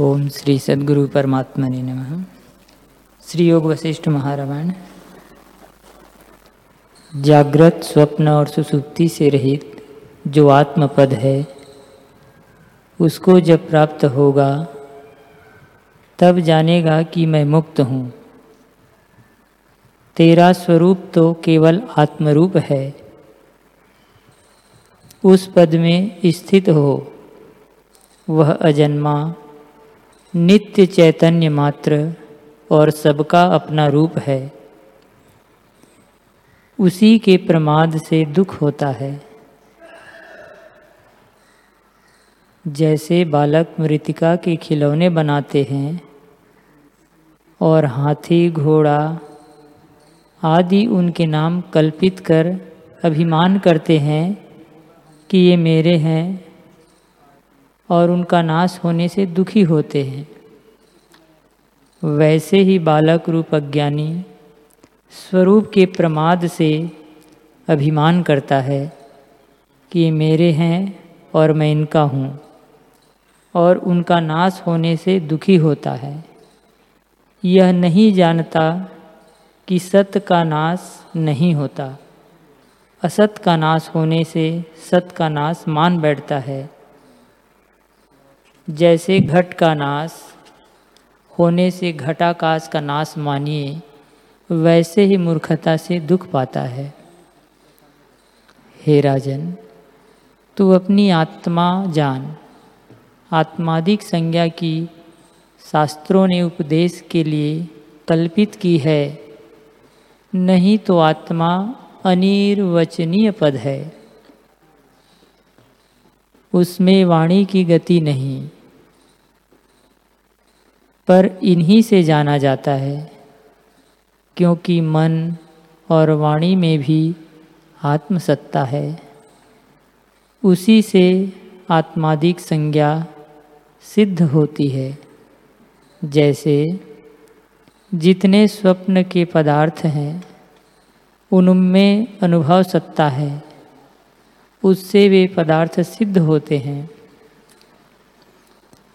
ओम श्री सदगुरु परमात्मा ने नम। श्री योग वशिष्ठ महारामायण। जागृत स्वप्न और सुसुप्ति से रहित जो आत्मपद है, उसको जब प्राप्त होगा, तब जानेगा कि मैं मुक्त हूँ। तेरा स्वरूप तो केवल आत्मरूप है। उस पद में स्थित हो, वह अजन्मा नित्य चैतन्य मात्र और सबका अपना रूप है। उसी के प्रमाद से दुख होता है। जैसे बालक मृतिका के खिलौने बनाते हैं और हाथी, घोड़ा आदि उनके नाम कल्पित कर अभिमान करते हैं कि ये मेरे हैं और उनका नाश होने से दुखी होते हैं। वैसे ही बालक रूप अज्ञानी स्वरूप के प्रमाद से अभिमान करता है कि मेरे हैं और मैं इनका हूँ और उनका नाश होने से दुखी होता है। यह नहीं जानता कि सत्य का नाश नहीं होता। असत का नाश होने से सत का नाश मान बैठता है। जैसे घट का नाश, होने से घटाकाश का नाश मानिए, वैसे ही मूर्खता से दुख पाता है। हे राजन, तू अपनी आत्मा जान। आत्मादिक संज्ञा की शास्त्रों ने उपदेश के लिए कल्पित की है। नहीं तो आत्मा अनिर्वचनीय पद है। उसमें वाणी की गति नहीं। पर इन्हीं से जाना जाता है, क्योंकि मन और वाणी में भी आत्मसत्ता है। उसी से आत्मादिक संज्ञा सिद्ध होती है। जैसे, जितने स्वप्न के पदार्थ हैं, उनमें अनुभव सत्ता है। उससे वे पदार्थ सिद्ध होते हैं।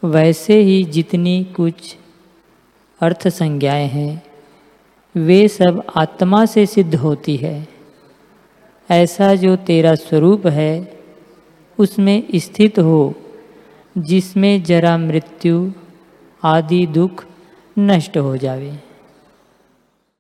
वैसे ही जितनी कुछ अर्थ संज्ञाएँ हैं, वे सब आत्मा से सिद्ध होती है। ऐसा जो तेरा स्वरूप है, उसमें स्थित हो, जिसमें जरा मृत्यु आदि दुख नष्ट हो जावे।